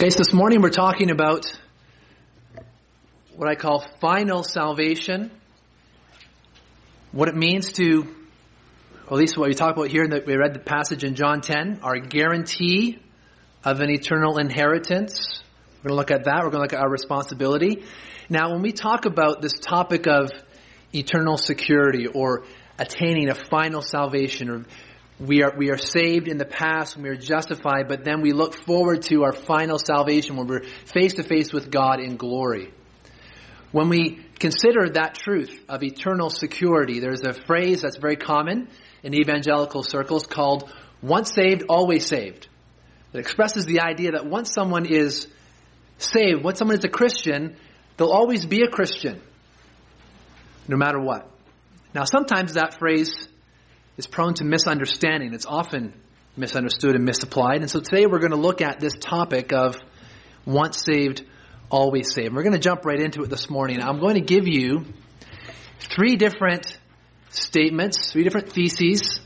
Okay, so this morning we're talking about what I call final salvation. What it means to, or at least what we talk about here, that we read the passage in John 10, our guarantee of an eternal inheritance. We're going to look at that. We're going to look at our responsibility. Now, when we talk about this topic of eternal security or attaining a final salvation or we are, we are saved in the past and we are justified, but then we look forward to our final salvation when we're face to face with God in glory. When we consider that truth of eternal security, there's a phrase that's very common in evangelical circles called once saved, always saved. It expresses the idea that once someone is saved, once someone is a Christian, they'll always be a Christian, no matter what. Now, sometimes that phrase is prone to misunderstanding. It's often misunderstood and misapplied. And so today we're going to look at this topic of once saved, always saved. We're going to jump right into it this morning. I'm going to give you three different statements, three different theses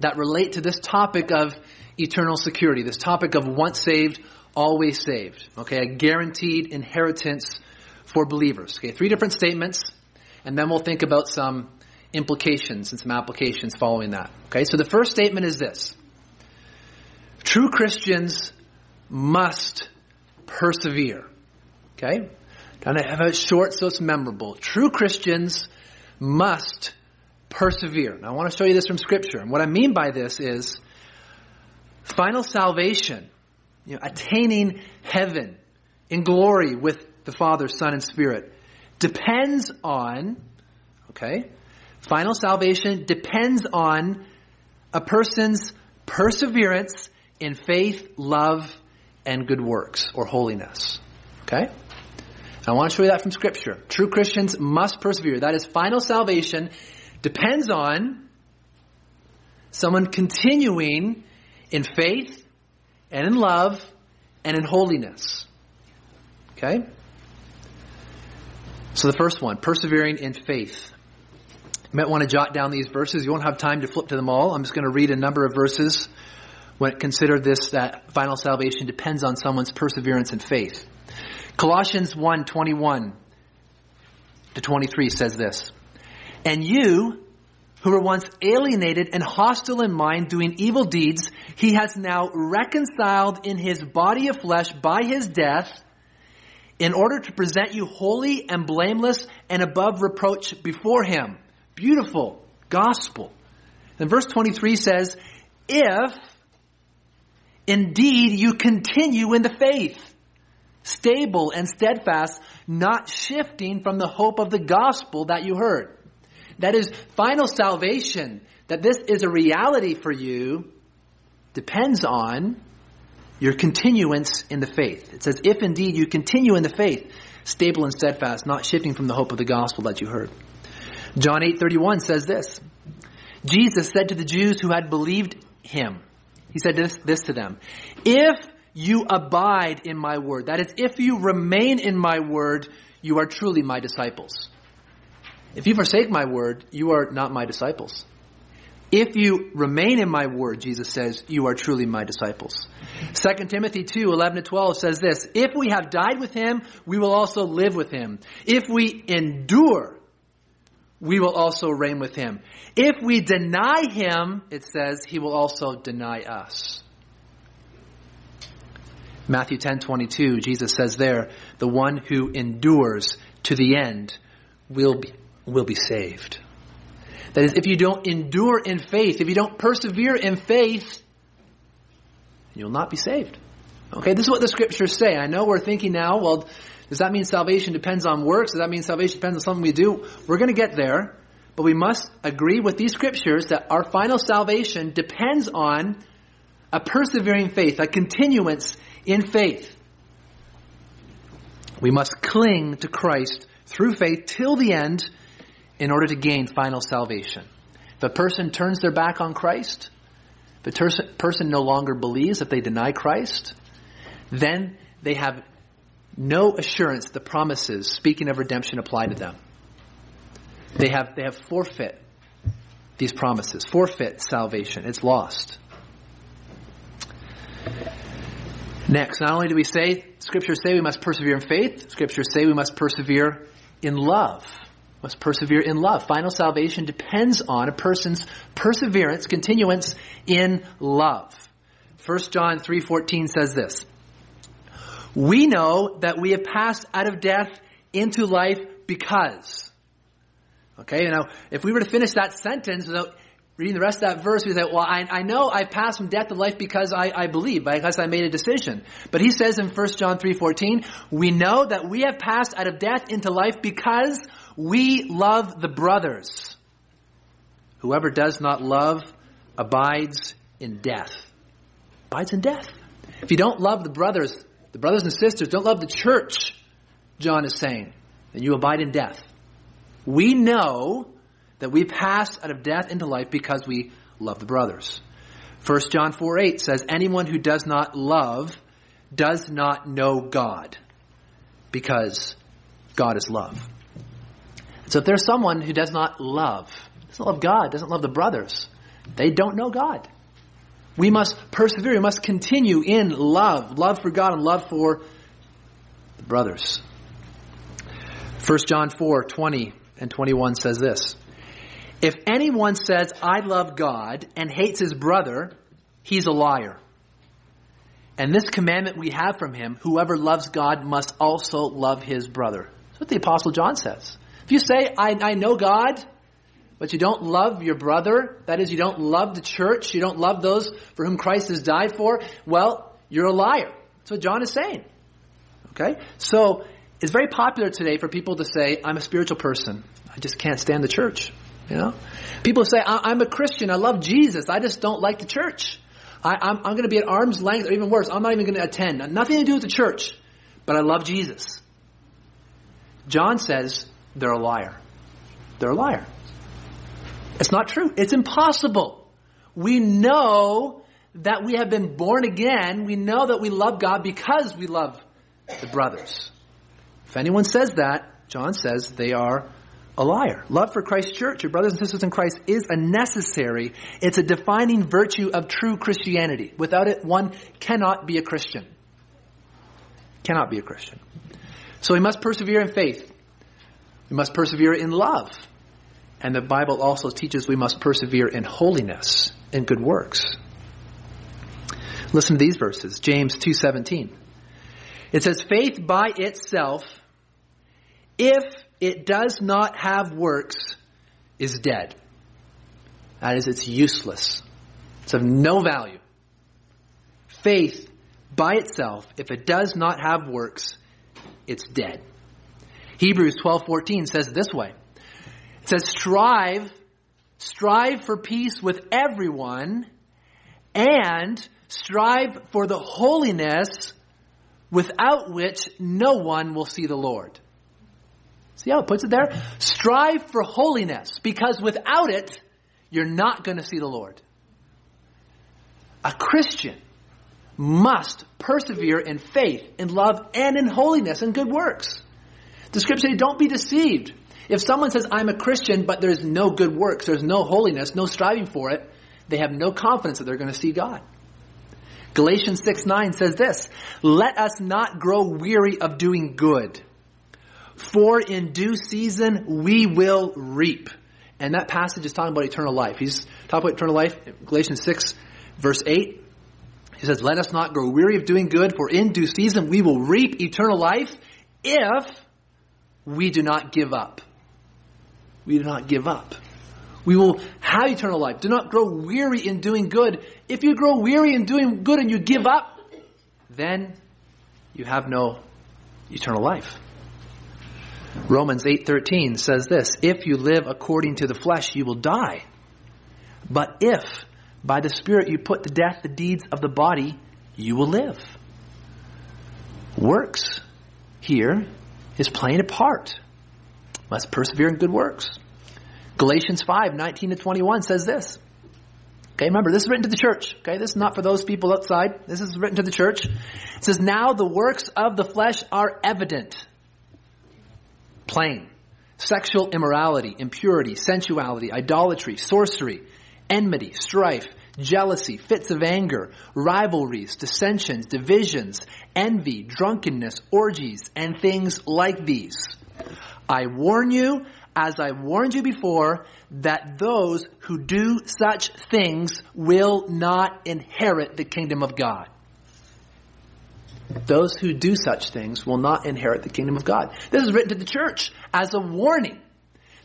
that relate to this topic of eternal security, this topic of once saved, always saved. Okay, a guaranteed inheritance for believers. Okay, three different statements, and then we'll think about some implications and some applications following that. Okay, so the first statement is this True Christians must persevere. Okay? Kind of have it short so it's memorable. True Christians must persevere. Now I want to show you this from Scripture. And what I mean by this is final salvation, you know, attaining heaven in glory with the Father, Son, and Spirit depends on, okay, Final salvation depends on a person's perseverance in faith, love, and good works or holiness. Okay? I want to show you that from Scripture. True Christians must persevere. That is, final salvation depends on someone continuing in faith and in love and in holiness. Okay? So the first one, persevering in faith. You might want to jot down these verses. You won't have time to flip to them all. I'm just going to read a number of verses when consider this that final salvation depends on someone's perseverance and faith. Colossians 1 21 to 23 says this. And you, who were once alienated and hostile in mind, doing evil deeds, he has now reconciled in his body of flesh by his death, in order to present you holy and blameless and above reproach before him. Beautiful gospel. And verse 23 says, if indeed you continue in the faith, stable and steadfast, not shifting from the hope of the gospel that you heard. That is final salvation, that this is a reality for you, depends on your continuance in the faith. It says, if indeed you continue in the faith, stable and steadfast, not shifting from the hope of the gospel that you heard. John 8:31 says this. Jesus said to the Jews who had believed him, he said this, this to them, if you abide in my word, that is, if you remain in my word, you are truly my disciples. If you forsake my word, you are not my disciples. If you remain in my word, Jesus says, you are truly my disciples. 2 Timothy 2, 11 to 12 says this, if we have died with him, we will also live with him. If we endure, we will also reign with him. If we deny him, it says, he will also deny us. Matthew 10:22, Jesus says there, the one who endures to the end will be, will be saved. That is, if you don't endure in faith, if you don't persevere in faith, you'll not be saved. Okay, this is what the scriptures say. I know we're thinking now, well, does that mean salvation depends on works? Does that mean salvation depends on something we do? We're going to get there, but we must agree with these scriptures that our final salvation depends on a persevering faith, a continuance in faith. We must cling to Christ through faith till the end in order to gain final salvation. If a person turns their back on Christ, if a person no longer believes, if they deny Christ, then they have no assurance the promises, speaking of redemption, apply to them. They have, they have forfeit these promises, forfeit salvation. It's lost. Next, not only do we say, scriptures say we must persevere in faith, scriptures say we must persevere in love. Must persevere in love. Final salvation depends on a person's perseverance, continuance in love. 1 John 3:14 says this. We know that we have passed out of death into life because. Okay, now if we were to finish that sentence without reading the rest of that verse, we say, well, I, I know I've passed from death to life because I, I believe, because I made a decision. But he says in 1 John 3.14, we know that we have passed out of death into life because we love the brothers. Whoever does not love abides in death. Abides in death. If you don't love the brothers, the brothers and sisters, don't love the church, John is saying, then you abide in death. We know that we pass out of death into life because we love the brothers. 1 John 4 8 says, Anyone who does not love does not know God because God is love. So if there's someone who does not love, doesn't love God, doesn't love the brothers, they don't know God. We must persevere, we must continue in love, love for God and love for the brothers. 1 John 4 20 and 21 says this if anyone says, I love God, and hates his brother, he's a liar. And this commandment we have from him, whoever loves God must also love his brother. That's what the Apostle John says. If you say, I, I know God, but you don't love your brother, that is, you don't love the church, you don't love those for whom Christ has died for, well, you're a liar. That's what John is saying. Okay? So, it's very popular today for people to say, I'm a spiritual person. I just can't stand the church. You know, people say, "I'm a Christian. I love Jesus. I just don't like the church. I, am going to be at arm's length, or even worse, I'm not even going to attend. Nothing to do with the church, but I love Jesus." John says they're a liar. They're a liar. It's not true. It's impossible. We know that we have been born again. We know that we love God because we love the brothers. If anyone says that, John says they are a liar. Love for Christ's church, your brothers and sisters in Christ, is a necessary, it's a defining virtue of true Christianity. Without it, one cannot be a Christian. Cannot be a Christian. So we must persevere in faith. We must persevere in love. And the Bible also teaches we must persevere in holiness, in good works. Listen to these verses. James 2:17. It says faith by itself if it does not have works is dead. That is, it's useless. It's of no value. Faith by itself, if it does not have works, it's dead. Hebrews 12:14 says this way. It says strive strive for peace with everyone and strive for the holiness without which no one will see the Lord. See how it puts it there? Strive for holiness, because without it, you're not going to see the Lord. A Christian must persevere in faith, in love, and in holiness and good works. The scripture says, don't be deceived. If someone says, I'm a Christian, but there's no good works, there's no holiness, no striving for it, they have no confidence that they're going to see God. Galatians 6 9 says this, Let us not grow weary of doing good for in due season we will reap. And that passage is talking about eternal life. He's talking about eternal life, Galatians 6, verse 8. He says, Let us not grow weary of doing good, for in due season we will reap eternal life if we do not give up. We do not give up. We will have eternal life. Do not grow weary in doing good. If you grow weary in doing good and you give up, then you have no eternal life. Romans 8:13 says this, if you live according to the flesh you will die. But if by the spirit you put to death the deeds of the body, you will live. Works here is playing a part. Must persevere in good works. Galatians 5, 19 to 21 says this. Okay, remember, this is written to the church. Okay, this is not for those people outside. This is written to the church. It says, Now the works of the flesh are evident plain. Sexual immorality, impurity, sensuality, idolatry, sorcery, enmity, strife, jealousy, fits of anger, rivalries, dissensions, divisions, envy, drunkenness, orgies, and things like these. I warn you, as I warned you before, that those who do such things will not inherit the kingdom of God. Those who do such things will not inherit the kingdom of God. This is written to the church as a warning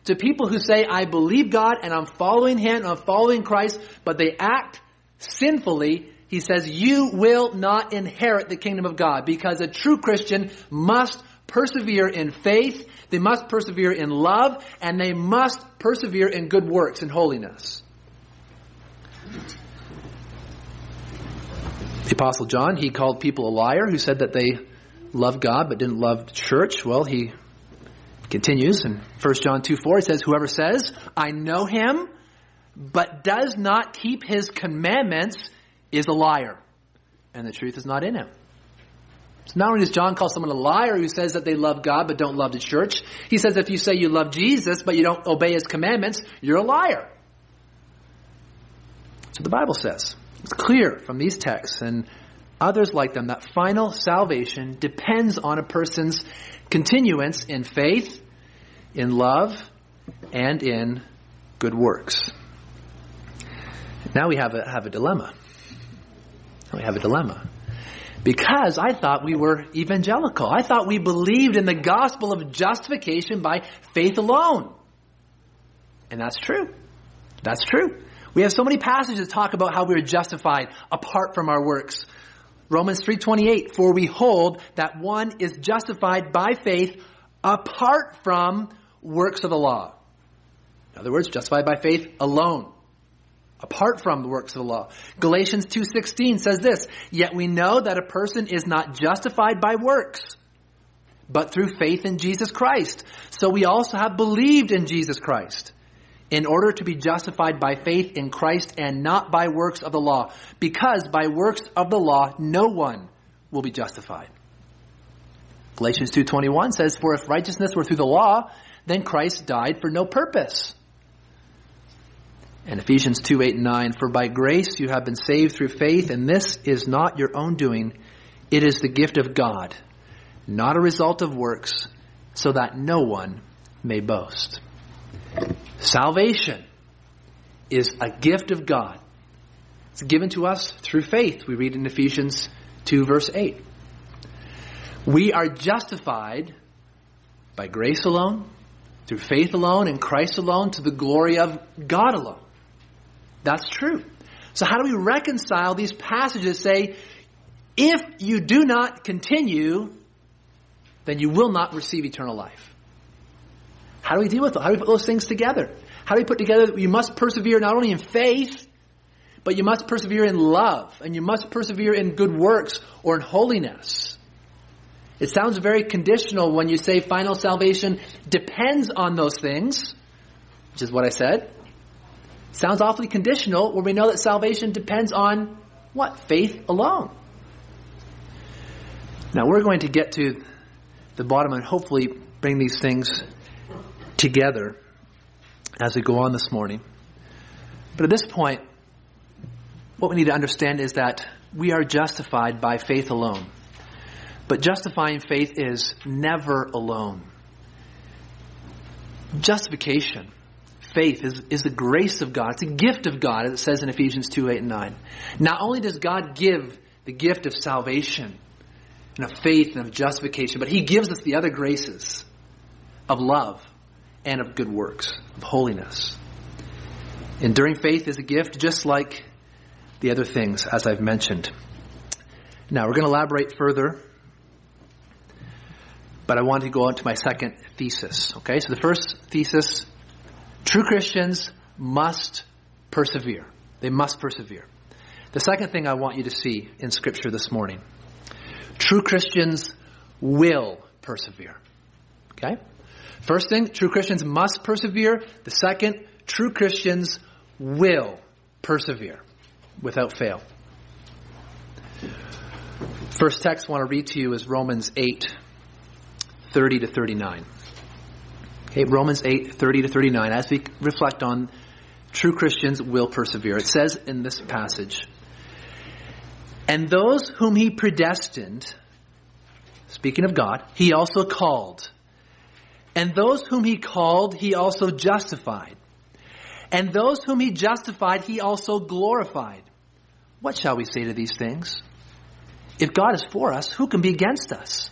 to people who say, I believe God and I'm following Him, I'm following Christ, but they act sinfully. He says, you will not inherit the kingdom of God because a true Christian must persevere in faith, they must persevere in love, and they must persevere in good works and holiness. The Apostle John, he called people a liar who said that they loved God but didn't love the church. Well, he continues in 1 John 2 4, he says, Whoever says, I know him, but does not keep his commandments is a liar, and the truth is not in him. So not only does John call someone a liar who says that they love God but don't love the church, he says if you say you love Jesus but you don't obey his commandments, you're a liar. So the Bible says. It's clear from these texts and others like them that final salvation depends on a person's continuance in faith, in love, and in good works. Now we have a, have a dilemma. We have a dilemma. Because I thought we were evangelical. I thought we believed in the gospel of justification by faith alone. And that's true. That's true. We have so many passages that talk about how we are justified apart from our works. Romans 3:28 for we hold that one is justified by faith apart from works of the law. In other words, justified by faith alone. Apart from the works of the law. Galatians 2:16 says this, yet we know that a person is not justified by works, but through faith in Jesus Christ. So we also have believed in Jesus Christ in order to be justified by faith in Christ and not by works of the law, because by works of the law no one will be justified. Galatians 2:21 says, "For if righteousness were through the law, then Christ died for no purpose." And Ephesians 2, 8 and 9, For by grace you have been saved through faith, and this is not your own doing. It is the gift of God, not a result of works, so that no one may boast. Salvation is a gift of God. It's given to us through faith. We read in Ephesians 2 verse 8. We are justified by grace alone, through faith alone, in Christ alone, to the glory of God alone. That's true. So how do we reconcile these passages say, if you do not continue, then you will not receive eternal life? How do we deal with it? How do we put those things together? How do we put together that you must persevere not only in faith, but you must persevere in love, and you must persevere in good works or in holiness? It sounds very conditional when you say final salvation depends on those things, which is what I said. Sounds awfully conditional where we know that salvation depends on what? Faith alone. Now we're going to get to the bottom and hopefully bring these things together as we go on this morning. But at this point, what we need to understand is that we are justified by faith alone. But justifying faith is never alone. Justification, faith, is, is the grace of God. It's a gift of God, as it says in Ephesians 2 8 and 9. Not only does God give the gift of salvation and of faith and of justification, but He gives us the other graces of love, and of good works, of holiness. Enduring faith is a gift just like the other things, as I've mentioned. Now, we're going to elaborate further, but I want to go on to my second thesis. Okay, so the first thesis true Christians must persevere. They must persevere. The second thing I want you to see in Scripture this morning true Christians will persevere. Okay? First thing, true Christians must persevere. The second, true Christians will persevere without fail. First text I want to read to you is Romans 8, 30 to 39. Okay, Romans 8, 30 to 39. As we reflect on True Christians will persevere. It says in this passage, and those whom he predestined, speaking of God, he also called. And those whom he called, he also justified. And those whom he justified, he also glorified. What shall we say to these things? If God is for us, who can be against us?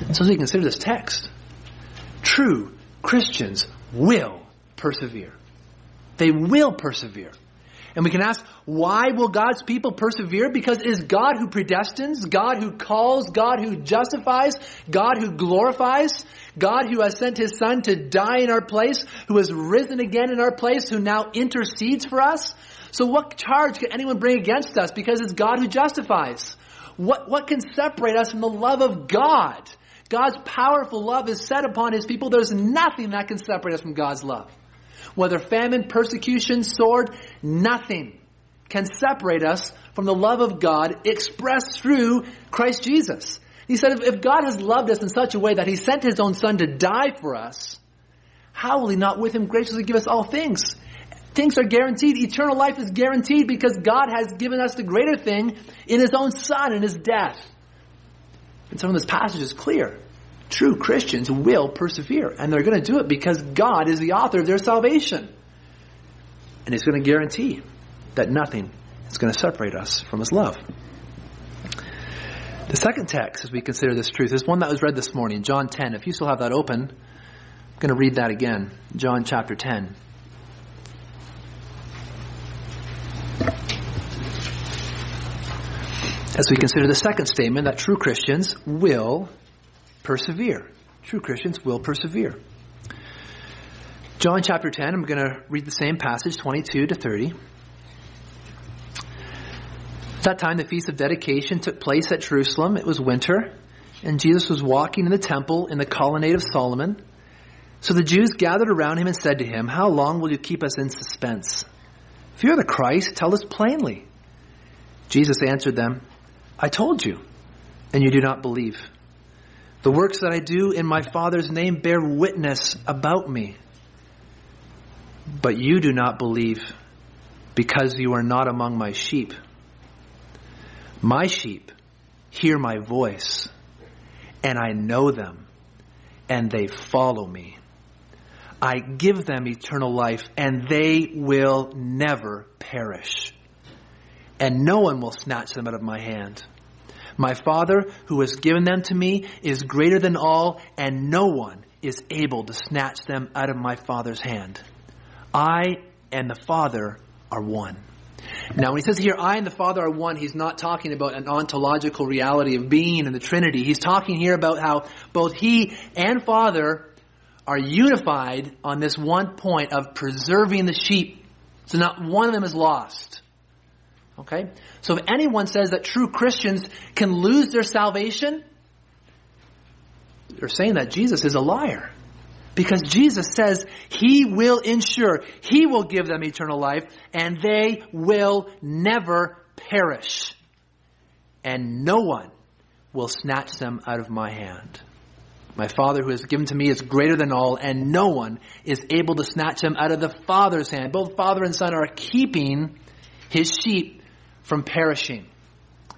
And so as we consider this text, true Christians will persevere. They will persevere. And we can ask, why will God's people persevere? Because it is God who predestines, God who calls, God who justifies, God who glorifies, God who has sent his son to die in our place, who has risen again in our place, who now intercedes for us. So what charge can anyone bring against us? Because it's God who justifies. What, what can separate us from the love of God? God's powerful love is set upon His people. There's nothing that can separate us from God's love. Whether famine, persecution, sword, nothing can separate us from the love of God expressed through Christ Jesus. He said, if, God has loved us in such a way that He sent His own Son to die for us, how will He not with Him graciously give us all things? Things are guaranteed. Eternal life is guaranteed because God has given us the greater thing in His own Son and His death. And some of this passage is clear. True Christians will persevere, and they're going to do it because God is the author of their salvation. And He's going to guarantee that nothing is going to separate us from His love. The second text, as we consider this truth, is one that was read this morning, John 10. If you still have that open, I'm going to read that again. John chapter 10. As we consider the second statement that true Christians will persevere. True Christians will persevere. John chapter 10, I'm going to read the same passage, 22 to 30. At that time, the Feast of Dedication took place at Jerusalem. It was winter, and Jesus was walking in the temple in the colonnade of Solomon. So the Jews gathered around him and said to him, How long will you keep us in suspense? If you are the Christ, tell us plainly. Jesus answered them, I told you, and you do not believe. The works that I do in my Father's name bear witness about me. But you do not believe because you are not among my sheep. My sheep hear my voice, and I know them, and they follow me. I give them eternal life, and they will never perish and no one will snatch them out of my hand. My Father, who has given them to me, is greater than all, and no one is able to snatch them out of my Father's hand. I and the Father are one. Now, when he says here, I and the Father are one, he's not talking about an ontological reality of being in the Trinity. He's talking here about how both he and Father are unified on this one point of preserving the sheep. So not one of them is lost. Okay? So if anyone says that true Christians can lose their salvation, they're saying that Jesus is a liar. Because Jesus says He will ensure, He will give them eternal life, and they will never perish. And no one will snatch them out of my hand. My Father who has given to me is greater than all, and no one is able to snatch them out of the Father's hand. Both Father and Son are keeping His sheep from perishing.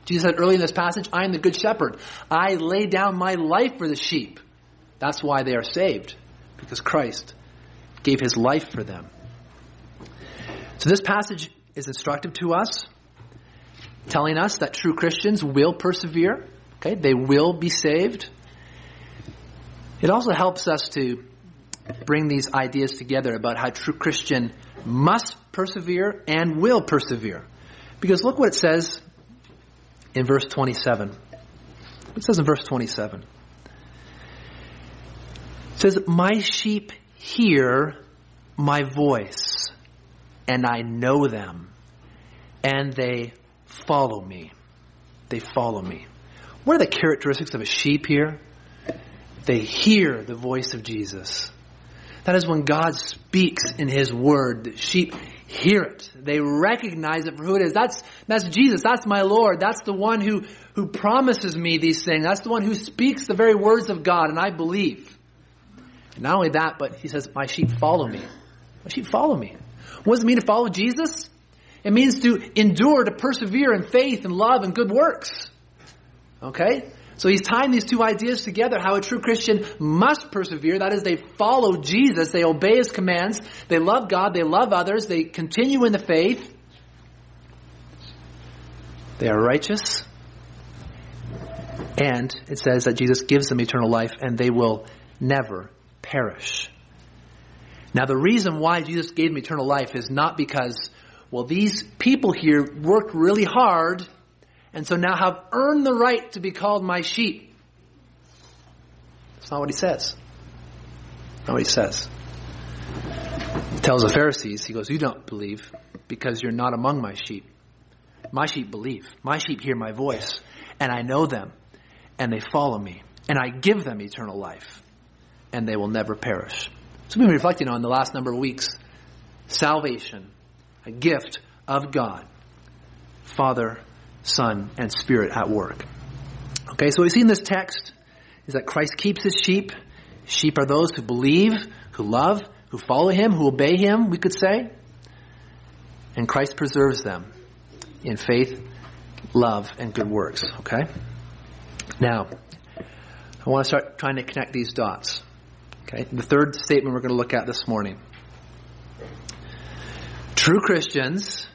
Jesus said early in this passage, I am the good shepherd. I lay down my life for the sheep. That's why they are saved, because Christ gave his life for them. So this passage is instructive to us, telling us that true Christians will persevere. Okay, they will be saved. It also helps us to bring these ideas together about how true Christian must persevere and will persevere. Because look what it says in verse 27. It says in verse 27. It says, My sheep hear my voice, and I know them, and they follow me. They follow me. What are the characteristics of a sheep here? They hear the voice of Jesus. That is when God speaks in His Word. The sheep hear it. They recognize it for who it is. That's, that's Jesus. That's my Lord. That's the one who, who promises me these things. That's the one who speaks the very words of God, and I believe. And not only that, but He says, my sheep follow me. My sheep follow me. What does it mean to follow Jesus? It means to endure, to persevere in faith and love and good works. Okay? So he's tying these two ideas together, how a true Christian must persevere. That is, they follow Jesus, they obey his commands, they love God, they love others, they continue in the faith. They are righteous. And it says that Jesus gives them eternal life and they will never perish. Now the reason why Jesus gave them eternal life is not because, well, these people here worked really hard and so now have earned the right to be called my sheep. That's not what he says. Not what he says. He tells the Pharisees, he goes, You don't believe because you're not among my sheep. My sheep believe. My sheep hear my voice, and I know them, and they follow me, and I give them eternal life, and they will never perish. So we've been reflecting on the last number of weeks salvation, a gift of God, Father, Son, and Spirit at work. Okay, so we see in this text is that Christ keeps his sheep. Sheep are those who believe, who love, who follow him, who obey him, we could say. And Christ preserves them in faith, love, and good works. Okay? Now, I want to start trying to connect these dots. Okay? The third statement we're going to look at this morning. True Christians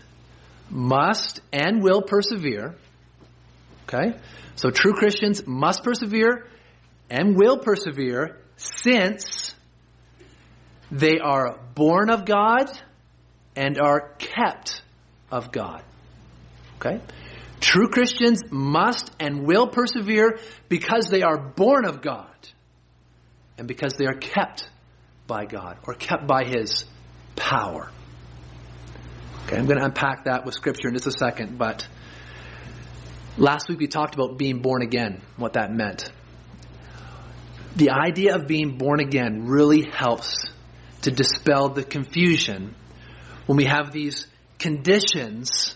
must and will persevere. Okay? So true Christians must persevere and will persevere since they are born of God and are kept of God. Okay? True Christians must and will persevere because they are born of God and because they are kept by God or kept by His power. Okay, I'm going to unpack that with scripture in just a second, but last week we talked about being born again, what that meant. The idea of being born again really helps to dispel the confusion when we have these conditions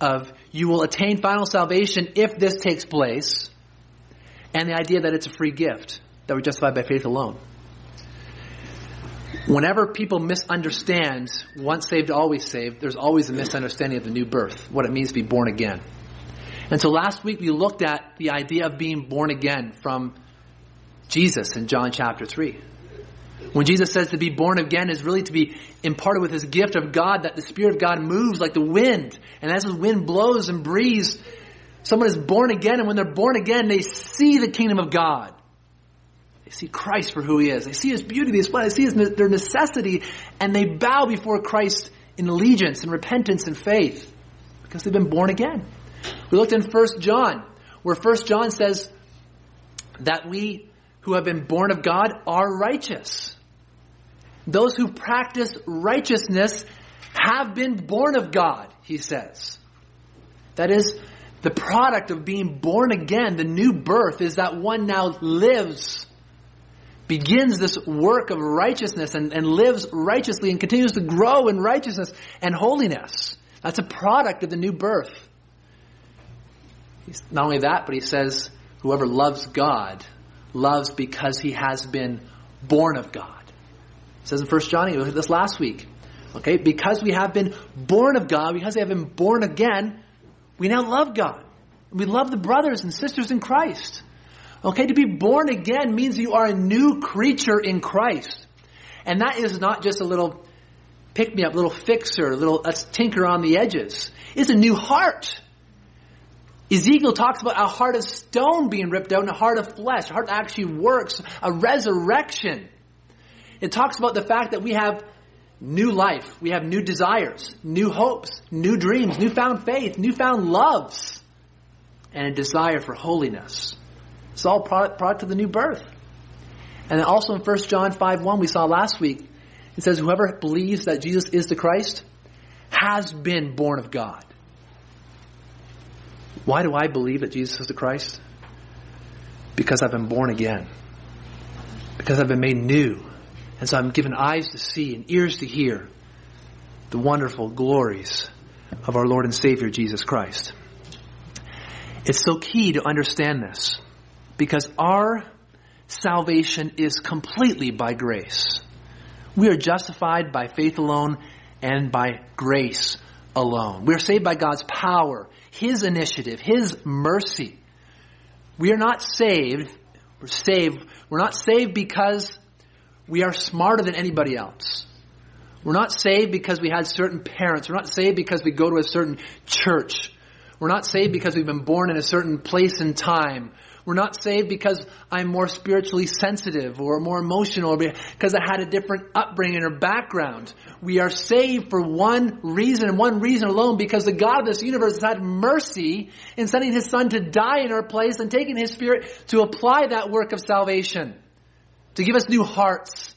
of you will attain final salvation if this takes place, and the idea that it's a free gift, that we're justified by faith alone whenever people misunderstand once saved, always saved, there's always a misunderstanding of the new birth, what it means to be born again. And so last week we looked at the idea of being born again from Jesus in John chapter 3. When Jesus says to be born again is really to be imparted with this gift of God that the Spirit of God moves like the wind. And as the wind blows and breathes, someone is born again. And when they're born again, they see the kingdom of God. They see Christ for who he is. They see his beauty, they see his, their necessity, and they bow before Christ in allegiance and repentance and faith because they've been born again. We looked in 1 John, where 1 John says that we who have been born of God are righteous. Those who practice righteousness have been born of God, he says. That is, the product of being born again, the new birth, is that one now lives begins this work of righteousness and, and lives righteously and continues to grow in righteousness and holiness. That's a product of the new birth. He's, not only that, but he says, whoever loves God loves because he has been born of God. It says in 1 John, we this last week. Okay, because we have been born of God, because we have been born again, we now love God. We love the brothers and sisters in Christ. Okay, to be born again means you are a new creature in Christ. And that is not just a little pick me up, little fixer, a little let's tinker on the edges. It's a new heart. Ezekiel talks about a heart of stone being ripped out and a heart of flesh, a heart that actually works, a resurrection. It talks about the fact that we have new life, we have new desires, new hopes, new dreams, newfound faith, newfound loves, and a desire for holiness. It's all product, product of the new birth. And also in 1 John 5 1, we saw last week, it says, Whoever believes that Jesus is the Christ has been born of God. Why do I believe that Jesus is the Christ? Because I've been born again. Because I've been made new. And so I'm given eyes to see and ears to hear the wonderful glories of our Lord and Savior Jesus Christ. It's so key to understand this because our salvation is completely by grace. We are justified by faith alone and by grace alone. We are saved by God's power, His initiative, His mercy. We are not saved, we're saved, we're not saved because we are smarter than anybody else. We're not saved because we had certain parents. We're not saved because we go to a certain church. We're not saved because we've been born in a certain place and time. We're not saved because I'm more spiritually sensitive or more emotional or because I had a different upbringing or background. We are saved for one reason and one reason alone because the God of this universe has had mercy in sending His Son to die in our place and taking His Spirit to apply that work of salvation, to give us new hearts.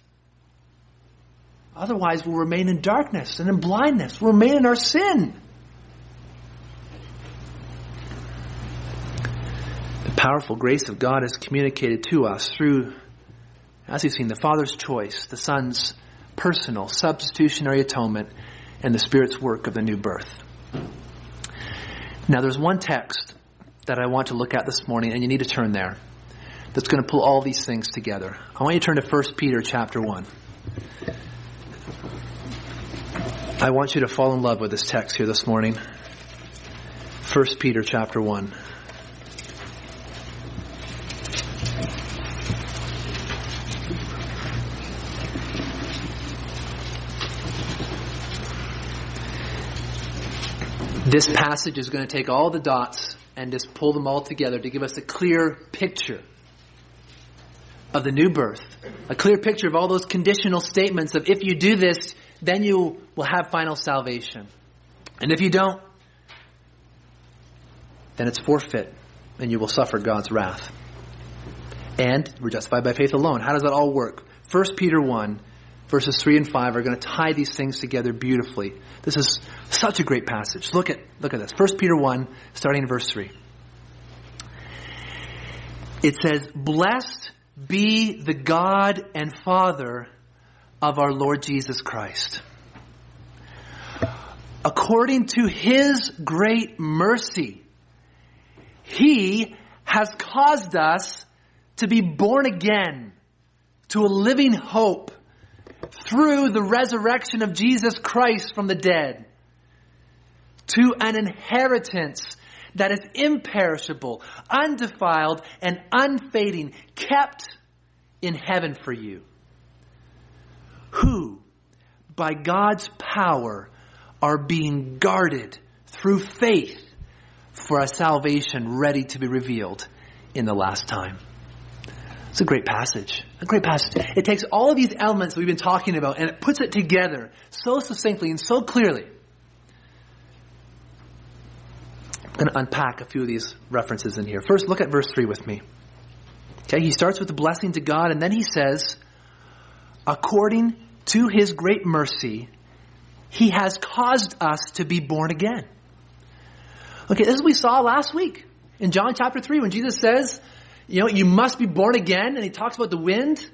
Otherwise, we'll remain in darkness and in blindness. We'll remain in our sin. Powerful grace of God is communicated to us through, as we've seen, the Father's choice, the Son's personal substitutionary atonement, and the Spirit's work of the new birth. Now, there's one text that I want to look at this morning, and you need to turn there, that's going to pull all these things together. I want you to turn to 1 Peter chapter 1. I want you to fall in love with this text here this morning. 1 Peter chapter 1. This passage is going to take all the dots and just pull them all together to give us a clear picture of the new birth. A clear picture of all those conditional statements of if you do this, then you will have final salvation. And if you don't, then it's forfeit and you will suffer God's wrath. And we're justified by faith alone. How does that all work? 1 Peter 1 verses 3 and 5 are going to tie these things together beautifully. This is such a great passage. Look at, look at this. 1 Peter 1, starting in verse 3. It says, Blessed be the God and Father of our Lord Jesus Christ. According to his great mercy, he has caused us to be born again to a living hope through the resurrection of Jesus Christ from the dead to an inheritance that is imperishable, undefiled, and unfading, kept in heaven for you. Who, by God's power, are being guarded through faith for a salvation ready to be revealed in the last time. It's a great passage. A great passage. It takes all of these elements that we've been talking about and it puts it together so succinctly and so clearly. I'm going to unpack a few of these references in here. First, look at verse 3 with me. Okay, he starts with the blessing to God and then he says, according to his great mercy, he has caused us to be born again. Okay, this is what we saw last week in John chapter 3 when Jesus says, you know, you must be born again, and he talks about the wind.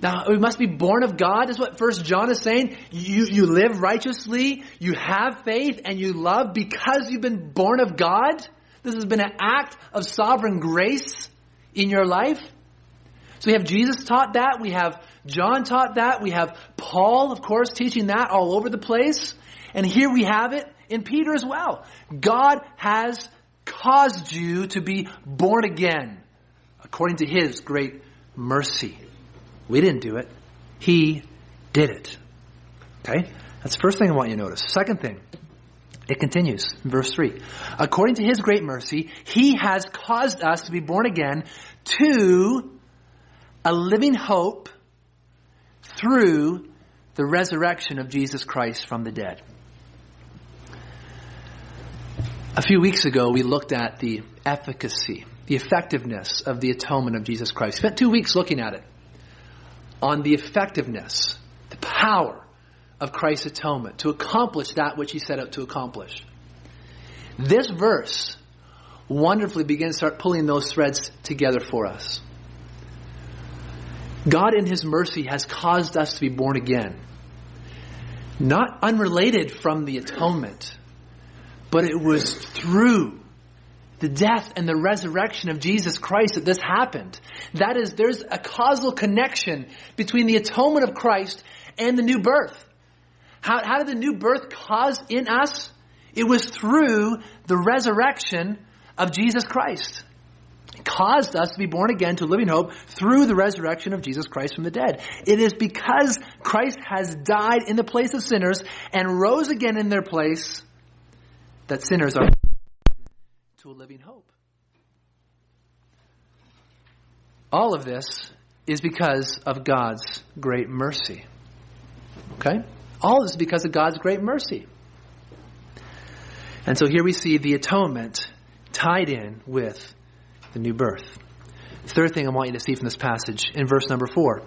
Now, we must be born of God, is what First John is saying. You, you live righteously, you have faith, and you love because you've been born of God. This has been an act of sovereign grace in your life. So we have Jesus taught that, we have John taught that, we have Paul, of course, teaching that all over the place. And here we have it in Peter as well. God has caused you to be born again according to his great mercy. We didn't do it. He did it. Okay? That's the first thing I want you to notice. Second thing, It continues in verse 3. According to his great mercy, he has caused us to be born again to a living hope through the resurrection of Jesus Christ from the dead. A few weeks ago, we looked at the efficacy, the effectiveness of the atonement of Jesus Christ. Spent two weeks looking at it. On the effectiveness, the power of Christ's atonement to accomplish that which he set out to accomplish. This verse wonderfully begins to start pulling those threads together for us. God in his mercy has caused us to be born again. Not unrelated from the atonement, but it was through the death and the resurrection of Jesus Christ that this happened. That is, there's a causal connection between the atonement of Christ and the new birth. How, how did the new birth cause in us? It was through the resurrection of Jesus Christ. It caused us to be born again to living hope through the resurrection of Jesus Christ from the dead. It is because Christ has died in the place of sinners and rose again in their place that sinners are to a living hope. All of this is because of God's great mercy. Okay? All this is because of God's great mercy. And so here we see the atonement tied in with the new birth. Third thing I want you to see from this passage in verse number four.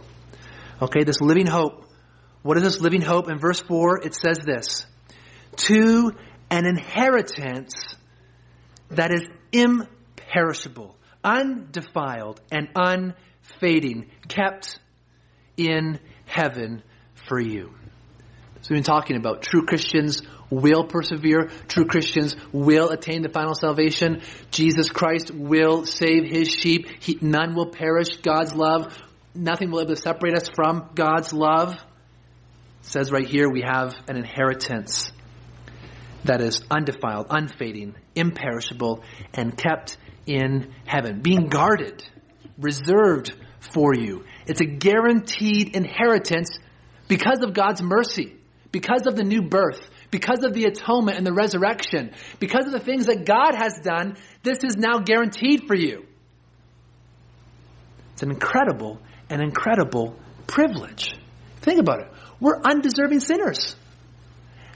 Okay, this living hope. What is this living hope? In verse four, it says this To an inheritance that is imperishable, undefiled, and unfading, kept in heaven for you. So we've been talking about true Christians will persevere. True Christians will attain the final salvation. Jesus Christ will save his sheep. He, none will perish. God's love. Nothing will ever separate us from God's love. It says right here we have an inheritance that is undefiled, unfading, imperishable, and kept in heaven, being guarded, reserved for you. It's a guaranteed inheritance because of God's mercy because of the new birth, because of the atonement and the resurrection, because of the things that God has done, this is now guaranteed for you. It's an incredible, an incredible privilege. Think about it. We're undeserving sinners.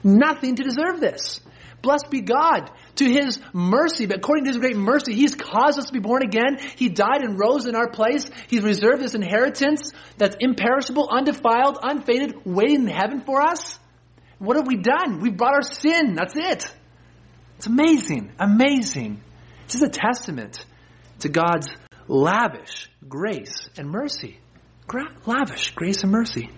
Nothing to deserve this. Blessed be God to his mercy, but according to his great mercy, he's caused us to be born again. He died and rose in our place. He's reserved this inheritance that's imperishable, undefiled, unfaded, waiting in heaven for us. What have we done? We've brought our sin. That's it. It's amazing. Amazing. This is a testament to God's lavish grace and mercy. Gra- lavish grace and mercy.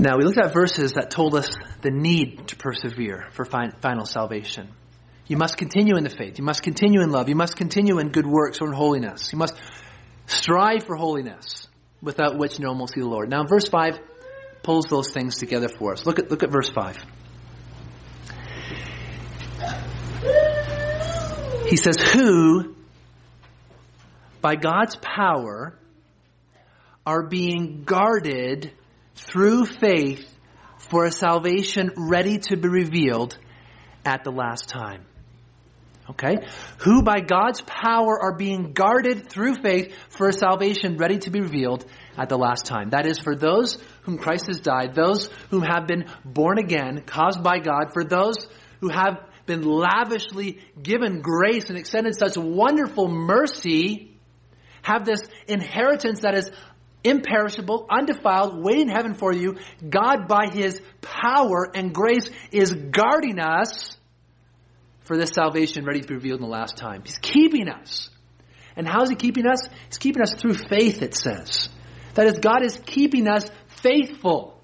Now, we looked at verses that told us the need to persevere for fi- final salvation. You must continue in the faith. You must continue in love. You must continue in good works or in holiness. You must strive for holiness without which no one will see the Lord. Now, verse 5 pulls those things together for us. Look at, look at verse 5. He says, Who, by God's power, are being guarded through faith for a salvation ready to be revealed at the last time. Okay? Who by God's power are being guarded through faith for a salvation ready to be revealed at the last time. That is for those whom Christ has died, those whom have been born again, caused by God, for those who have been lavishly given grace and extended such wonderful mercy, have this inheritance that is imperishable, undefiled, waiting in heaven for you. God by His power and grace is guarding us for this salvation ready to be revealed in the last time. He's keeping us. And how is He keeping us? He's keeping us through faith, it says. That is, God is keeping us faithful.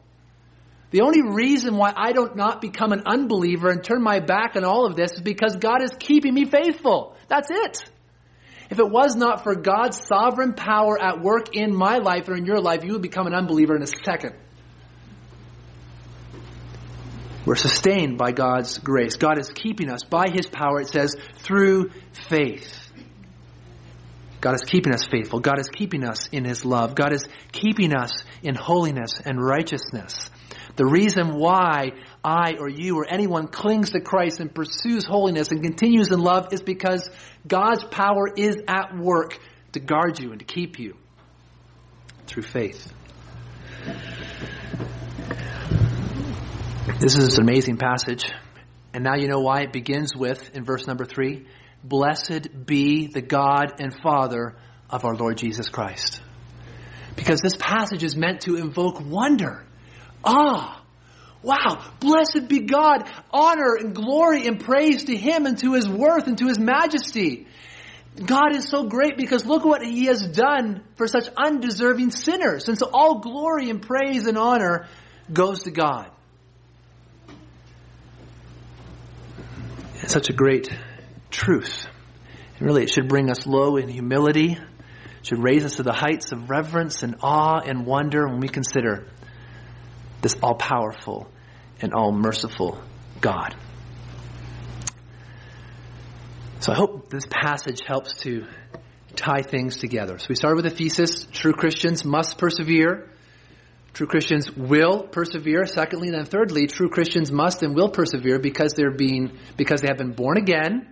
The only reason why I don't not become an unbeliever and turn my back on all of this is because God is keeping me faithful. That's it. If it was not for God's sovereign power at work in my life or in your life, you would become an unbeliever in a second. We're sustained by God's grace. God is keeping us by His power, it says, through faith. God is keeping us faithful. God is keeping us in His love. God is keeping us in holiness and righteousness. The reason why I or you or anyone clings to Christ and pursues holiness and continues in love is because God's power is at work to guard you and to keep you through faith. This is an amazing passage. And now you know why it begins with, in verse number three, Blessed be the God and Father of our Lord Jesus Christ. Because this passage is meant to invoke wonder, awe. Wow, blessed be God, honor and glory and praise to Him and to His worth and to His majesty. God is so great because look what He has done for such undeserving sinners. And so all glory and praise and honor goes to God. It's such a great truth. And really, it should bring us low in humility, it should raise us to the heights of reverence and awe and wonder when we consider this all powerful and all merciful God. So I hope this passage helps to tie things together. So we started with a thesis true Christians must persevere. True Christians will persevere. Secondly, and then thirdly, true Christians must and will persevere because they're being because they have been born again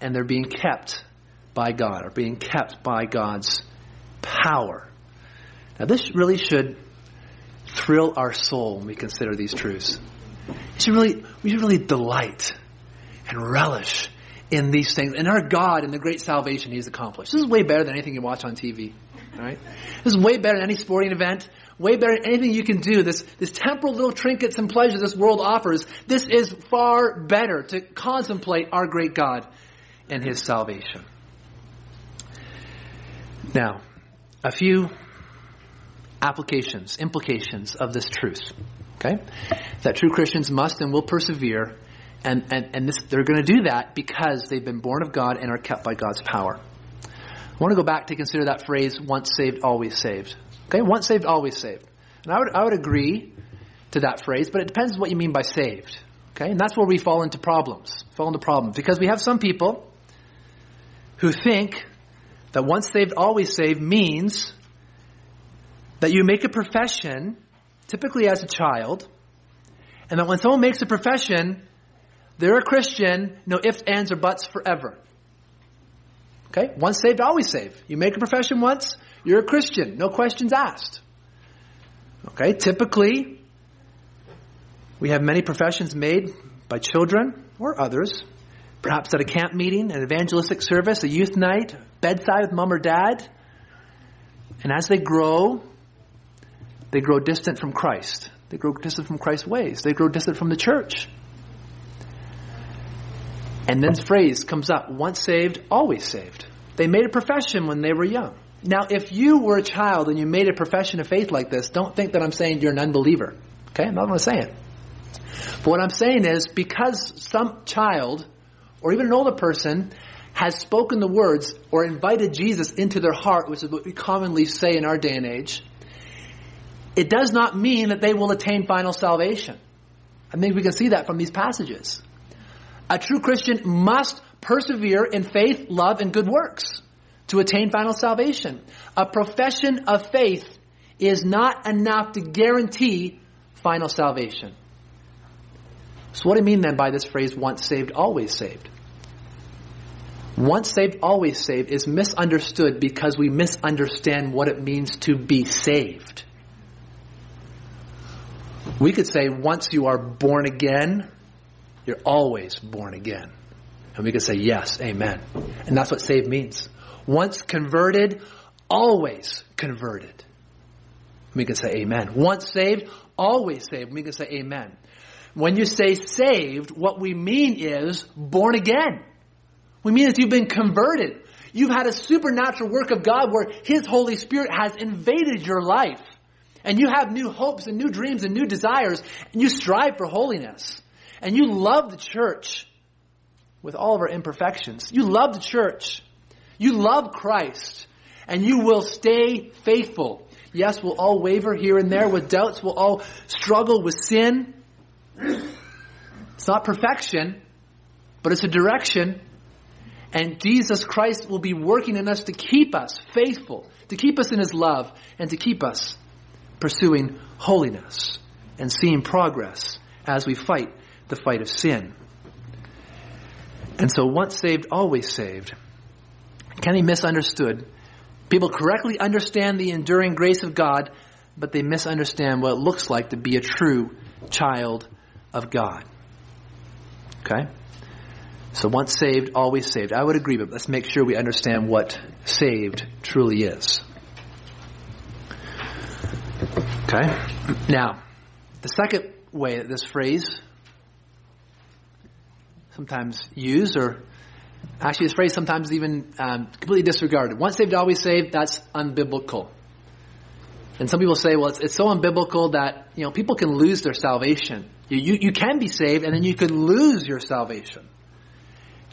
and they're being kept by God or being kept by God's power. Now this really should thrill our soul when we consider these truths. We should really we should really delight and relish in these things, in our God and the great salvation He's accomplished. This is way better than anything you watch on TV. Right? This is way better than any sporting event way better than anything you can do. This, this temporal little trinkets and pleasures this world offers. This is far better to contemplate our great God and His salvation. Now, a few applications, implications of this truth. Okay? That true Christians must and will persevere, and, and, and this, they're going to do that because they've been born of God and are kept by God's power. I want to go back to consider that phrase, once saved, always saved. Okay, once saved, always saved. And I would, I would agree to that phrase, but it depends what you mean by saved. Okay, and that's where we fall into problems. Fall into problems. Because we have some people who think that once saved, always saved means that you make a profession, typically as a child, and that when someone makes a profession, they're a Christian, no ifs, ands, or buts forever. Okay? Once saved, always saved. You make a profession once, you're a Christian. No questions asked. Okay, typically, we have many professions made by children or others, perhaps at a camp meeting, an evangelistic service, a youth night, bedside with mom or dad. And as they grow, they grow distant from Christ. They grow distant from Christ's ways. They grow distant from the church. And then the phrase comes up once saved, always saved. They made a profession when they were young. Now, if you were a child and you made a profession of faith like this, don't think that I'm saying you're an unbeliever. Okay? I'm not going to say it. But what I'm saying is because some child or even an older person has spoken the words or invited Jesus into their heart, which is what we commonly say in our day and age, it does not mean that they will attain final salvation. I think we can see that from these passages. A true Christian must persevere in faith, love, and good works to attain final salvation. A profession of faith is not enough to guarantee final salvation. So what do I mean then by this phrase, once saved, always saved? Once saved, always saved is misunderstood because we misunderstand what it means to be saved. We could say once you are born again, you're always born again. And we could say yes, amen. And that's what saved means. Once converted, always converted. We can say amen. Once saved, always saved. We can say amen. When you say saved, what we mean is born again. We mean that you've been converted. You've had a supernatural work of God where His Holy Spirit has invaded your life. And you have new hopes and new dreams and new desires, and you strive for holiness. And you love the church with all of our imperfections. You love the church. You love Christ and you will stay faithful. Yes, we'll all waver here and there with doubts. We'll all struggle with sin. It's not perfection, but it's a direction. And Jesus Christ will be working in us to keep us faithful, to keep us in His love, and to keep us pursuing holiness and seeing progress as we fight the fight of sin. And so once saved, always saved can be misunderstood. People correctly understand the enduring grace of God, but they misunderstand what it looks like to be a true child of God. Okay? So once saved, always saved. I would agree, but let's make sure we understand what saved truly is. Okay? Now, the second way that this phrase sometimes used, or actually this phrase sometimes even um, completely disregarded. Once saved, always saved, that's unbiblical. And some people say, well, it's, it's so unbiblical that, you know, people can lose their salvation. You, you, you can be saved and then you could lose your salvation.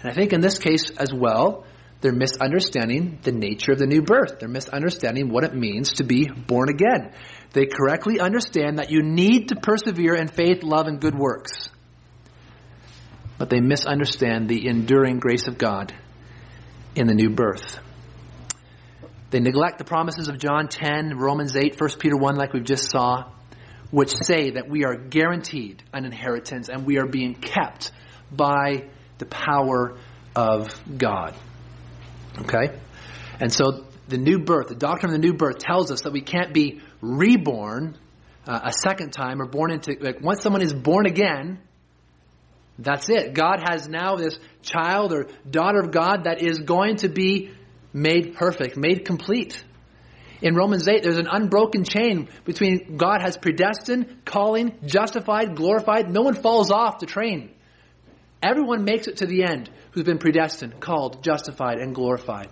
And I think in this case as well, they're misunderstanding the nature of the new birth. They're misunderstanding what it means to be born again. They correctly understand that you need to persevere in faith, love, and good works. But they misunderstand the enduring grace of God in the new birth. They neglect the promises of John 10, Romans 8, 1 Peter 1, like we've just saw, which say that we are guaranteed an inheritance and we are being kept by the power of God. Okay? And so the new birth, the doctrine of the new birth tells us that we can't be reborn uh, a second time or born into, like once someone is born again, that's it. God has now this child or daughter of God that is going to be made perfect, made complete. In Romans 8, there's an unbroken chain between God has predestined, calling, justified, glorified. No one falls off the train. Everyone makes it to the end who's been predestined, called, justified, and glorified.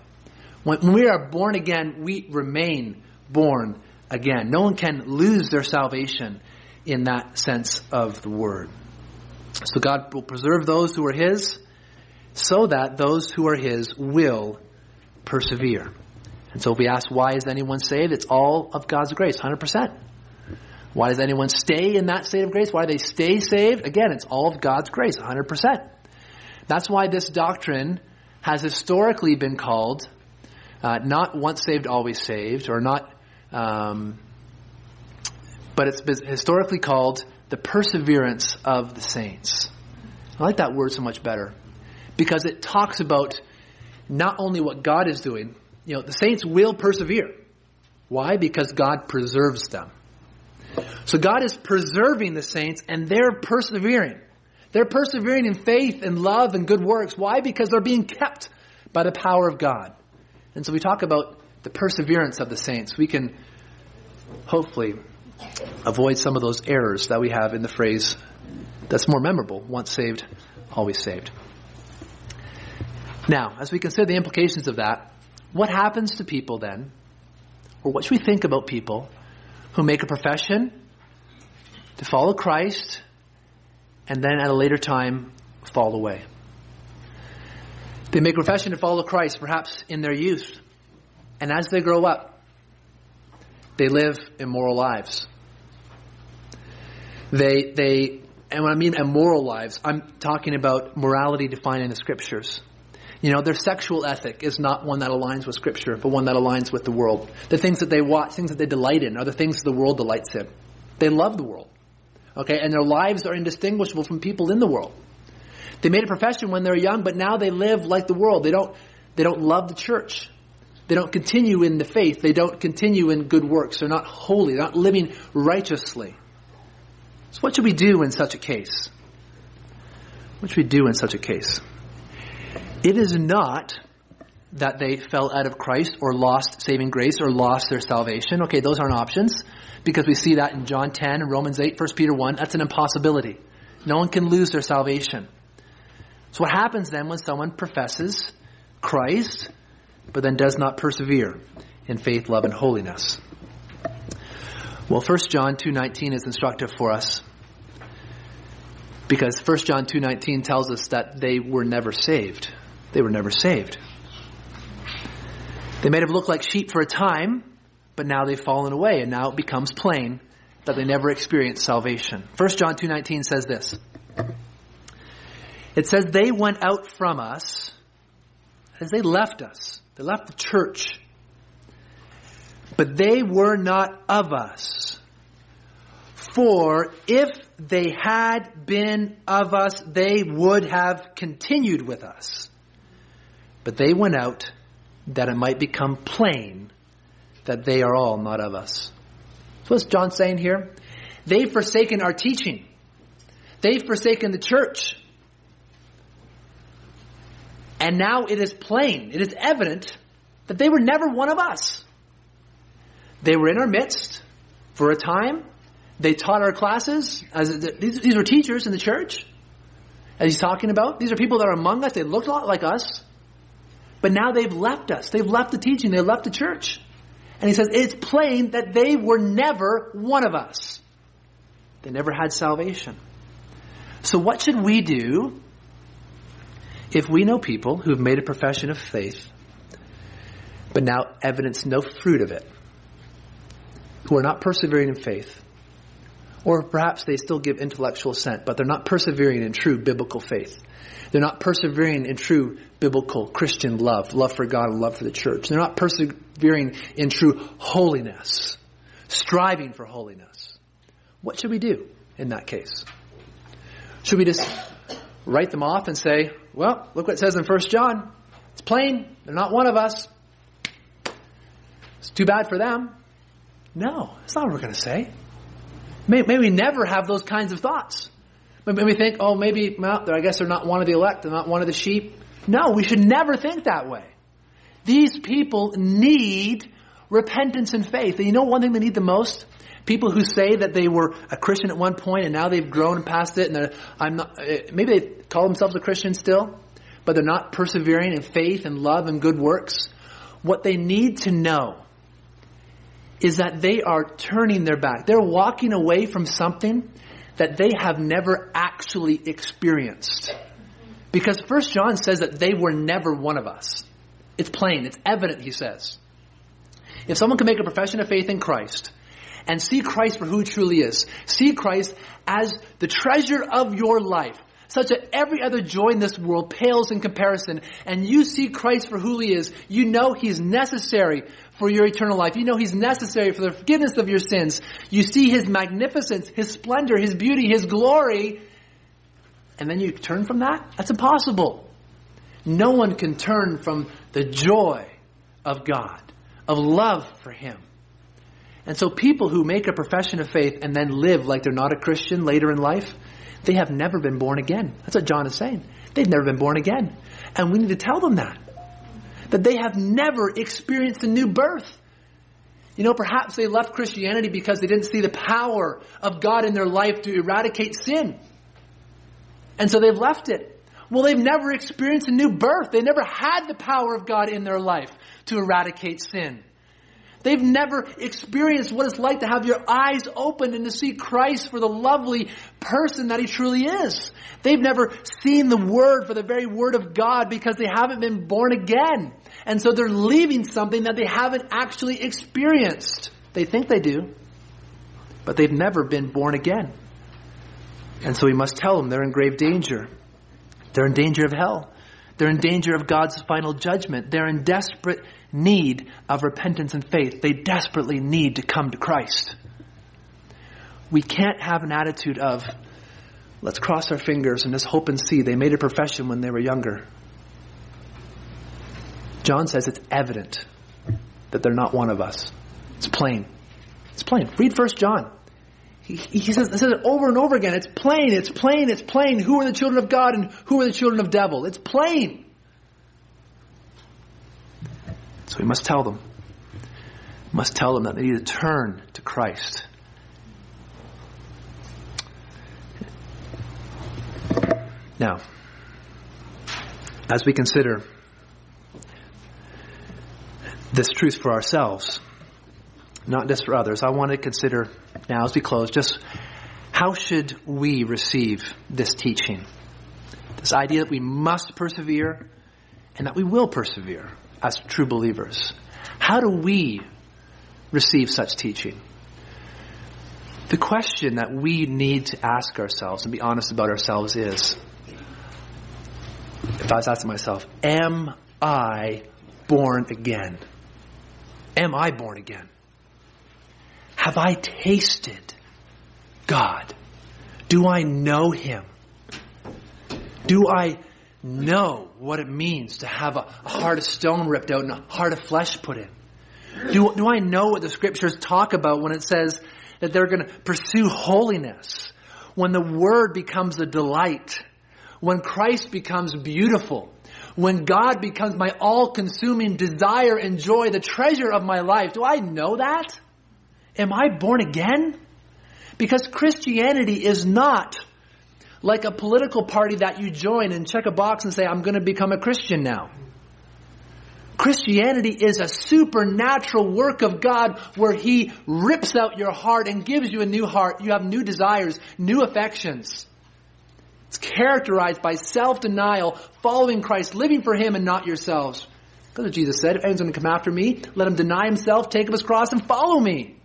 When we are born again, we remain born again. No one can lose their salvation in that sense of the word. So God will preserve those who are His so that those who are His will persevere. And so if we ask, why is anyone saved? It's all of God's grace, 100%. Why does anyone stay in that state of grace? Why do they stay saved? Again, it's all of God's grace, 100%. That's why this doctrine has historically been called uh, not once saved, always saved, or not, um, but it's been historically called the perseverance of the saints. I like that word so much better because it talks about not only what God is doing, you know, the saints will persevere. Why? Because God preserves them. So God is preserving the saints and they're persevering. They're persevering in faith and love and good works. Why? Because they're being kept by the power of God. And so we talk about the perseverance of the saints. We can hopefully avoid some of those errors that we have in the phrase that's more memorable once saved, always saved. Now, as we consider the implications of that, what happens to people then, or what should we think about people who make a profession to follow Christ and then at a later time fall away? They make a profession to follow Christ, perhaps in their youth, and as they grow up, they live immoral lives. They, they, and when I mean immoral lives, I'm talking about morality defined in the scriptures. You know, their sexual ethic is not one that aligns with scripture, but one that aligns with the world. The things that they watch, things that they delight in, are the things the world delights in. They love the world. Okay, and their lives are indistinguishable from people in the world. They made a profession when they were young, but now they live like the world. They don't, they don't love the church. They don't continue in the faith. They don't continue in good works. They're not holy. They're not living righteously. So what should we do in such a case? What should we do in such a case? It is not that they fell out of Christ or lost saving grace or lost their salvation. Okay, those aren't options because we see that in John 10 and Romans 8, 1 Peter 1. That's an impossibility. No one can lose their salvation. So what happens then when someone professes Christ but then does not persevere in faith, love, and holiness? Well, 1 John 2.19 is instructive for us because 1 John 2.19 tells us that they were never saved. They were never saved. They may have looked like sheep for a time, but now they've fallen away, and now it becomes plain that they never experienced salvation. 1 John 2.19 says this. It says, they went out from us as they left us. They left the church. But they were not of us. For if they had been of us, they would have continued with us. But they went out that it might become plain that they are all not of us. So what's John saying here? They've forsaken our teaching. They've forsaken the church. And now it is plain, it is evident that they were never one of us. They were in our midst for a time. They taught our classes. As these, these were teachers in the church. As he's talking about, these are people that are among us. They looked a lot like us, but now they've left us. They've left the teaching. They left the church. And he says it's plain that they were never one of us. They never had salvation. So what should we do if we know people who have made a profession of faith, but now evidence no fruit of it, who are not persevering in faith, or perhaps they still give intellectual assent, but they're not persevering in true biblical faith. They're not persevering in true biblical Christian love, love for God and love for the church. They're not persevering in true holiness, striving for holiness. What should we do in that case? Should we just write them off and say, well, look what it says in 1 John. It's plain. They're not one of us. It's too bad for them. No, that's not what we're going to say. May, may we never have those kinds of thoughts. Maybe we think, oh, maybe, well, I guess they're not one of the elect, they're not one of the sheep. No, we should never think that way. These people need repentance and faith. And you know one thing they need the most? People who say that they were a Christian at one point and now they've grown past it and I'm not, eh, maybe they call themselves a Christian still, but they're not persevering in faith and love and good works. What they need to know is that they are turning their back. They're walking away from something that they have never actually experienced. Because First John says that they were never one of us. It's plain, it's evident, he says. If someone can make a profession of faith in Christ and see Christ for who he truly is, see Christ as the treasure of your life, such that every other joy in this world pales in comparison, and you see Christ for who he is, you know he's necessary for your eternal life. You know he's necessary for the forgiveness of your sins. You see his magnificence, his splendor, his beauty, his glory, and then you turn from that? That's impossible. No one can turn from the joy of God, of love for him. And so people who make a profession of faith and then live like they're not a Christian later in life, they have never been born again. That's what John is saying. They've never been born again. And we need to tell them that. That they have never experienced a new birth. You know, perhaps they left Christianity because they didn't see the power of God in their life to eradicate sin. And so they've left it. Well, they've never experienced a new birth. They never had the power of God in their life to eradicate sin. They've never experienced what it's like to have your eyes opened and to see Christ for the lovely person that He truly is. They've never seen the Word for the very Word of God because they haven't been born again. And so they're leaving something that they haven't actually experienced. They think they do, but they've never been born again. And so we must tell them they're in grave danger. They're in danger of hell. They're in danger of God's final judgment. They're in desperate need of repentance and faith. They desperately need to come to Christ. We can't have an attitude of, let's cross our fingers and just hope and see. They made a profession when they were younger. John says it's evident that they're not one of us. It's plain. It's plain. Read First John. He, he says, says it over and over again. It's plain, it's plain, it's plain. Who are the children of God and who are the children of devil? It's plain. So we must tell them. We must tell them that they need to turn to Christ. Now, as we consider this truth for ourselves, not just for others, I want to consider now as we close just how should we receive this teaching? This idea that we must persevere and that we will persevere as true believers. How do we receive such teaching? The question that we need to ask ourselves and be honest about ourselves is, if I was asking myself, am I born again? Am I born again? Have I tasted God? Do I know Him? Do I know what it means to have a, heart of stone ripped out and a heart of flesh put in? Do, do I know what the scriptures talk about when it says that they're going to pursue holiness? When the word becomes a delight? When Christ becomes beautiful? When God becomes my all-consuming desire and joy, the treasure of my life? Do I know that? Am I born again? Because Christianity is not like a political party that you join and check a box and say, I'm going to become a Christian now. Christianity is a supernatural work of God where He rips out your heart and gives you a new heart. You have new desires, new affections. It's characterized by self-denial, following Christ, living for Him and not yourselves. Because Jesus said, if anyone's going to come after me, let him deny himself, take up his cross, and follow me.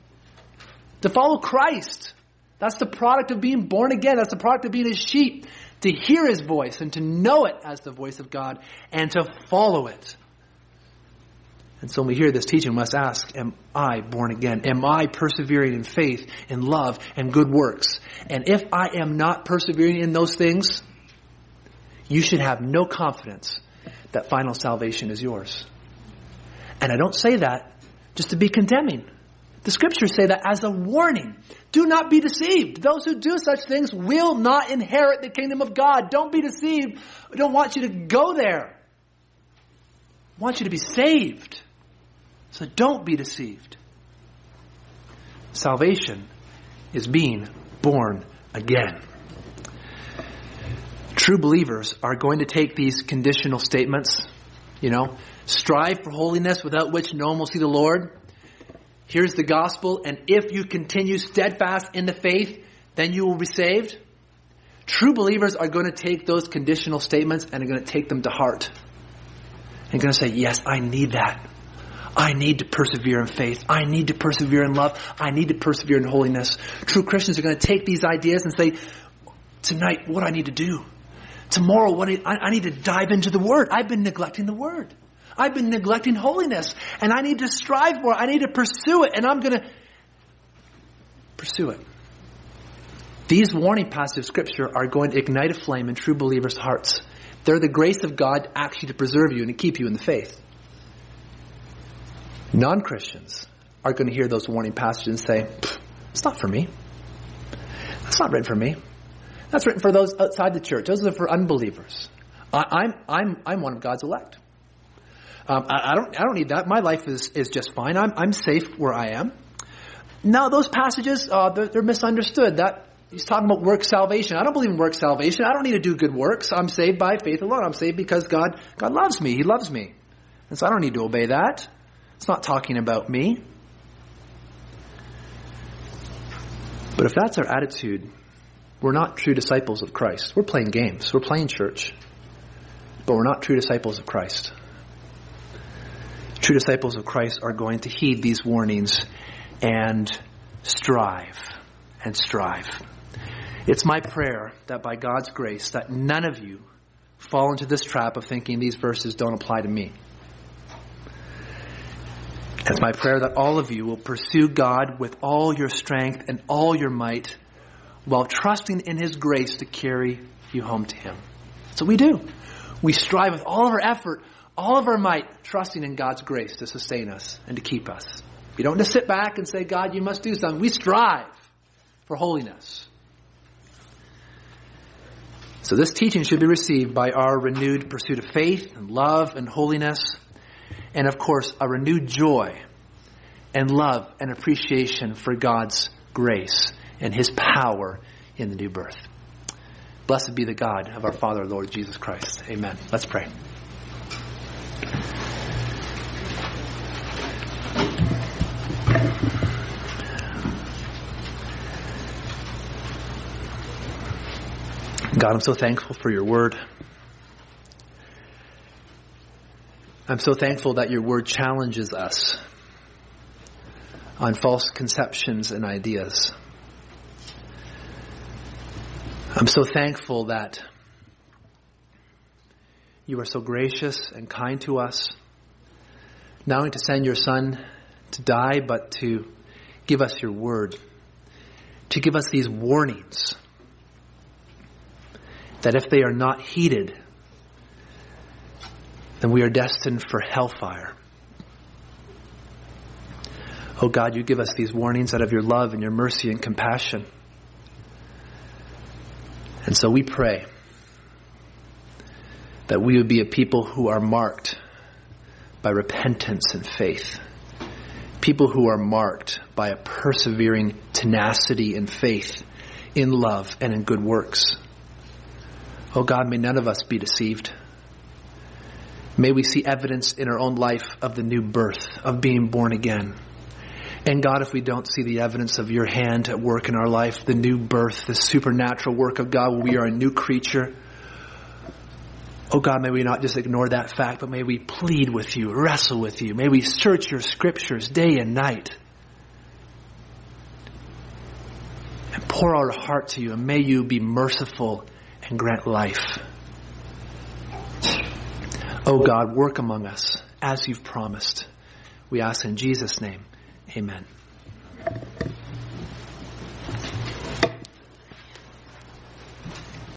To follow Christ. That's the product of being born again. That's the product of being a sheep. To hear his voice and to know it as the voice of God and to follow it. And so when we hear this teaching, we must ask, am I born again? Am I persevering in faith, in love, and good works? And if I am not persevering in those things, you should have no confidence that final salvation is yours. And I don't say that just to be condemning. The scriptures say that as a warning. Do not be deceived. Those who do such things will not inherit the kingdom of God. Don't be deceived. I don't want you to go there. I want you to be saved. So don't be deceived. Salvation is being born again. True believers are going to take these conditional statements, you know, strive for holiness without which no one will see the Lord. Here's the gospel, and if you continue steadfast in the faith, then you will be saved. True believers are going to take those conditional statements and are going to take them to heart. And going to say, yes, I need that. I need to persevere in faith. I need to persevere in love. I need to persevere in holiness. True Christians are going to take these ideas and say, tonight, what I need to do. Tomorrow, what I, I need to dive into the Word. I've been neglecting the Word. I've been neglecting holiness. And I need to strive for it. I need to pursue it. And I'm going to pursue it. These warning passages of Scripture are going to ignite a flame in true believers' hearts. They're the grace of God actually to preserve you and to keep you in the faith. Non Christians are going to hear those warning passages and say, it's not for me. That's not written for me. That's written for those outside the church. Those are for unbelievers. I, am I'm, I'm, I'm one of God's elect. Um, I, I, don't, I don't need that. My life is, is just fine. I'm, I'm safe where I am. Now, those passages, uh, they're, they're misunderstood. That He's talking about work salvation. I don't believe in work salvation. I don't need to do good works. I'm saved by faith alone. I'm saved because God, God loves me. He loves me. And so I don't need to obey that. It's not talking about me. But if that's our attitude, we're not true disciples of Christ. We're playing games. We're playing church. But we're not true disciples of Christ. True disciples of Christ are going to heed these warnings and strive and strive. It's my prayer that by God's grace that none of you fall into this trap of thinking these verses don't apply to me. It's my prayer that all of you will pursue God with all your strength and all your might while trusting in His grace to carry you home to Him. So we do. We strive with all of our effort, all of our might, trusting in God's grace to sustain us and to keep us. We don't just sit back and say, God, you must do something. We strive for holiness. So this teaching should be received by our renewed pursuit of faith and love and holiness and of course, a renewed joy and love and appreciation for God's grace and His power in the new birth. Blessed be the God of our Father, Lord Jesus Christ. Amen. Let's pray. God, I'm so thankful for your word. I'm so thankful that your word challenges us on false conceptions and ideas. I'm so thankful that you are so gracious and kind to us, not only to send your son to die, but to give us your word, to give us these warnings that if they are not heeded, then we are destined for hellfire. Oh God, you give us these warnings out of your love and your mercy and compassion. And so we pray that we would be a people who are marked by repentance and faith. People who are marked by a persevering tenacity and faith in love and in good works. Oh God, may none of us be deceived. May we see evidence in our own life of the new birth, of being born again. And God, if we don't see the evidence of your hand at work in our life, the new birth, the supernatural work of God, we are a new creature. Oh God, may we not just ignore that fact, but may we plead with you, wrestle with you. May we search your scriptures day and night. And pour our heart to you, and may you be merciful and grant life. Oh God, work among us as you've promised. We ask in Jesus' name. Amen.